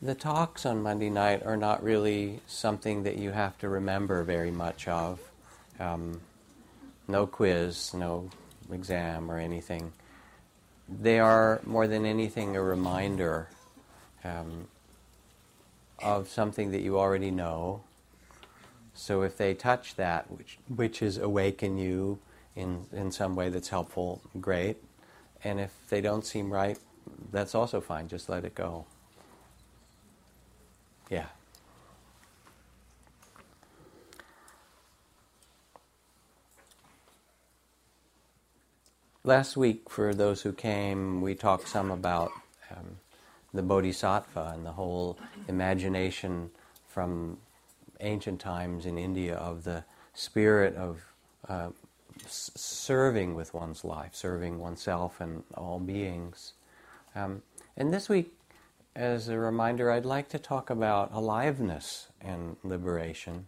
the talks on Monday night are not really something that you have to remember very much of. Um, no quiz, no exam or anything. They are more than anything a reminder um, of something that you already know. So if they touch that, which, which is awaken you in, in some way that's helpful, great. And if they don't seem right, that's also fine. Just let it go. Yeah. Last week, for those who came, we talked some about um, the bodhisattva and the whole imagination from ancient times in India of the spirit of uh, s- serving with one's life, serving oneself and all beings. Um, and this week, as a reminder, I'd like to talk about aliveness and liberation.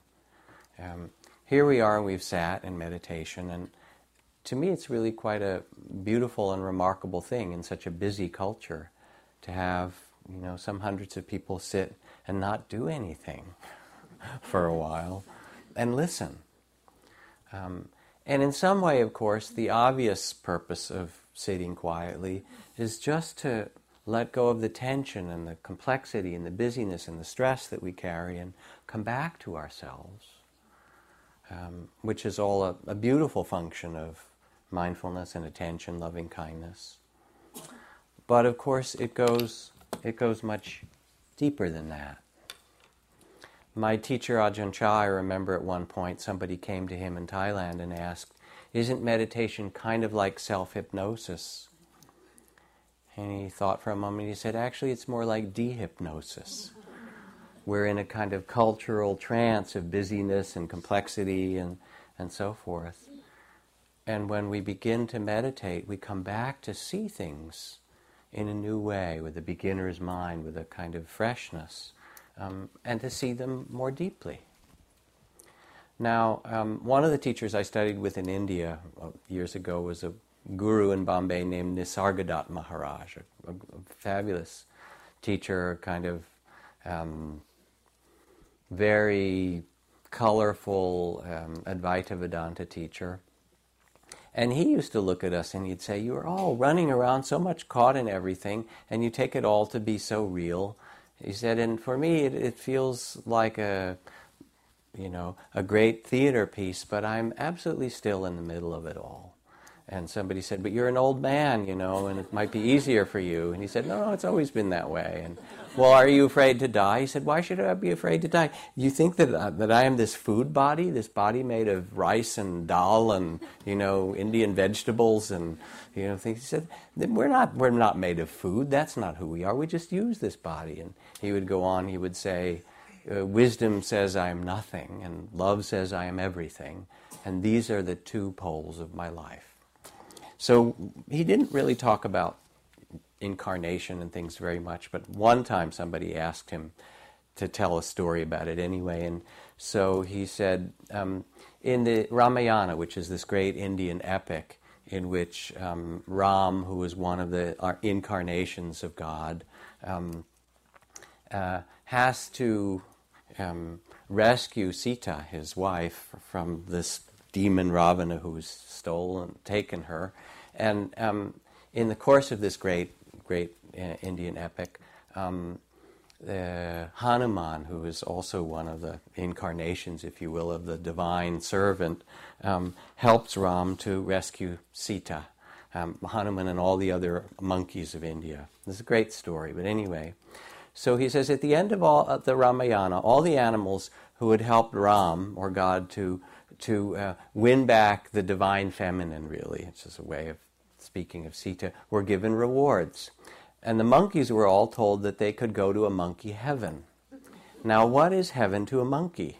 Um, here we are, we've sat in meditation, and to me, it's really quite a beautiful and remarkable thing in such a busy culture to have, you know, some hundreds of people sit and not do anything for a while and listen. Um, and in some way, of course, the obvious purpose of sitting quietly is just to let go of the tension and the complexity and the busyness and the stress that we carry and come back to ourselves, um, which is all a, a beautiful function of mindfulness and attention, loving kindness. But of course, it goes, it goes much deeper than that. My teacher Ajahn Chah, I remember at one point somebody came to him in Thailand and asked, Isn't meditation kind of like self hypnosis? And he thought for a moment, he said, Actually, it's more like dehypnosis. We're in a kind of cultural trance of busyness and complexity and, and so forth. And when we begin to meditate, we come back to see things in a new way, with a beginner's mind, with a kind of freshness, um, and to see them more deeply. Now, um, one of the teachers I studied with in India uh, years ago was a guru in Bombay named Nisargadatta Maharaj, a, a, fabulous teacher, kind of um, very colorful um, Advaita Vedanta teacher. And he used to look at us and he'd say, You're all running around so much caught in everything, and you take it all to be so real. He said, And for me, it, it feels like a, you know, a great theater piece, but I'm absolutely still in the middle of it all. And somebody said, But you're an old man, you know, and it might be easier for you. And he said, No, no, it's always been that way. And, well, are you afraid to die? He said, Why should I be afraid to die? You think that, uh, that I am this food body, this body made of rice and dal and, you know, Indian vegetables and, you know, things? He said, We're not, we're not made of food. That's not who we are. We just use this body. And he would go on, he would say, uh, Wisdom says I am nothing, and love says I am everything. And these are the two poles of my life. So he didn't really talk about incarnation and things very much, but one time somebody asked him to tell a story about it anyway, and so he said, um, in the Ramayana, which is this great Indian epic in which um, Ram, who is one of the uh, incarnations of God, um, uh, has to um, rescue Sita, his wife, from this demon Ravana who's stolen, taken her. And um, in the course of this great, great uh, Indian epic, um, Hanuman, who is also one of the incarnations, if you will, of the divine servant, um, helps Ram to rescue Sita. Um, Hanuman and all the other monkeys of India. This is a great story, but anyway. So he says at the end of all of the Ramayana, all the animals who had helped Ram or God to to uh, win back the divine feminine, really. It's just a way of speaking of Sita, were given rewards. And the monkeys were all told that they could go to a monkey heaven. Now, what is heaven to a monkey?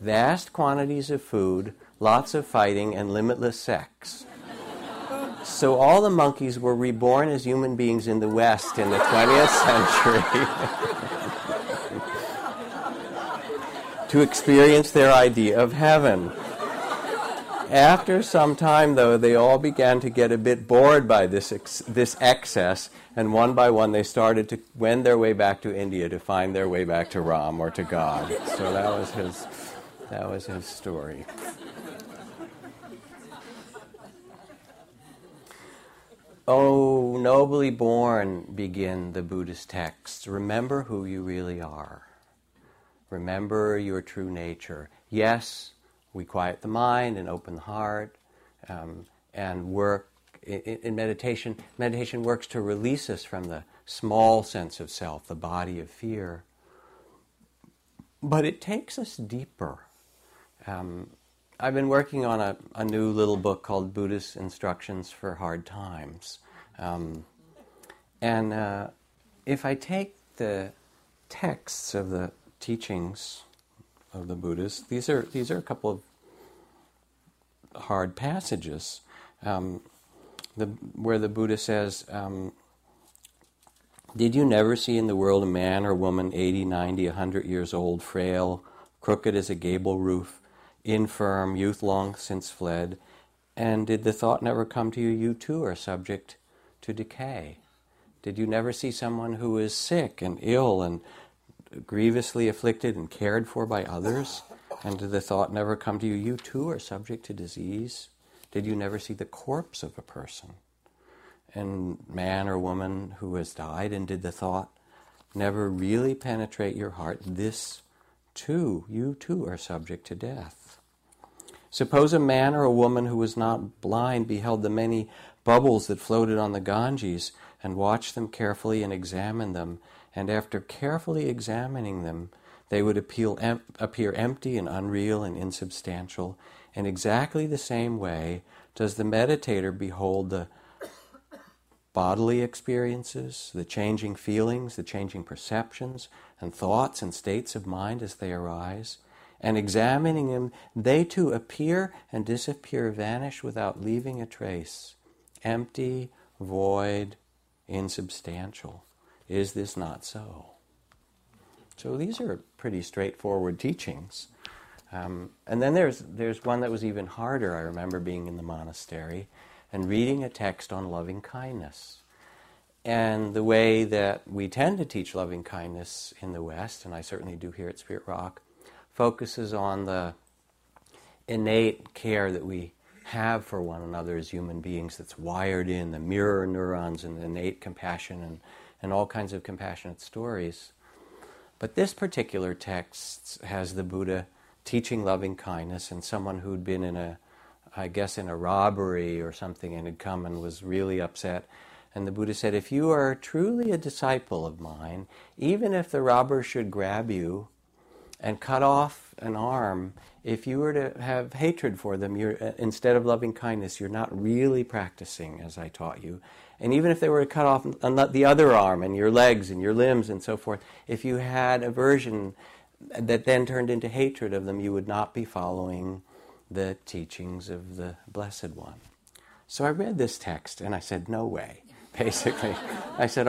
Vast quantities of food, lots of fighting, and limitless sex. So all the monkeys were reborn as human beings in the West in the 20th century to experience their idea of heaven. after some time, though, they all began to get a bit bored by this, ex- this excess, and one by one they started to wend their way back to India to find their way back to Ram or to God. So that was his, that was his story. Oh, nobly born, begin the Buddhist texts. Remember who you really are. Remember your true nature. Yes, we quiet the mind and open the heart um, and work in, in, meditation. Meditation works to release us from the small sense of self, the body of fear. But it takes us deeper. Um, I've been working on a, a, new little book called Buddhist Instructions for Hard Times. Um, and uh, if I take the texts of the teachings of the Buddhists. These are these are a couple of hard passages um, the, where the Buddha says, um, "Did you never see in the world a man or woman 80, 90, 100 years old, frail, crooked as a gable roof, infirm, youth long since fled? And did the thought never come to you? You too are subject to decay." Did you never see someone who is sick and ill and grievously afflicted and cared for by others? And did the thought never come to you, you too are subject to disease? Did you never see the corpse of a person? And man or woman who has died, and did the thought never really penetrate your heart? This too, you too are subject to death. Suppose a man or a woman who was not blind beheld the many bubbles that floated on the Ganges and watched them carefully and examined them and after carefully examining them, they would em- appear empty and unreal and insubstantial. In exactly the same way does the meditator behold the bodily experiences, the changing feelings, the changing perceptions and thoughts and states of mind as they arise. And examining them, they too appear and disappear, vanish without leaving a trace. Empty, void, insubstantial. Is this not so? So these are pretty straightforward teachings. Um, and then there's, there's one that was even harder. I remember being in the monastery and reading a text on loving kindness. And the way that we tend to teach loving kindness in the West, and I certainly do here at Spirit Rock, focuses on the innate care that we have for one another as human beings that's wired in the mirror neurons and the innate compassion and and all kinds of compassionate stories. But this particular text has the Buddha teaching loving kindness and someone who'd been in a, I guess, in a robbery or something and had come and was really upset. And the Buddha said, If you are truly a disciple of mine, even if the robber should grab you and cut off an arm, if you were to have hatred for them, you're, uh, instead of loving kindness, you're not really practicing as I taught you. And even if they were to cut off the other arm and your legs and your limbs and so forth, if you had aversion that then turned into hatred of them, you would not be following the teachings of the Blessed One. So I read this text and I said, No way, basically. I said,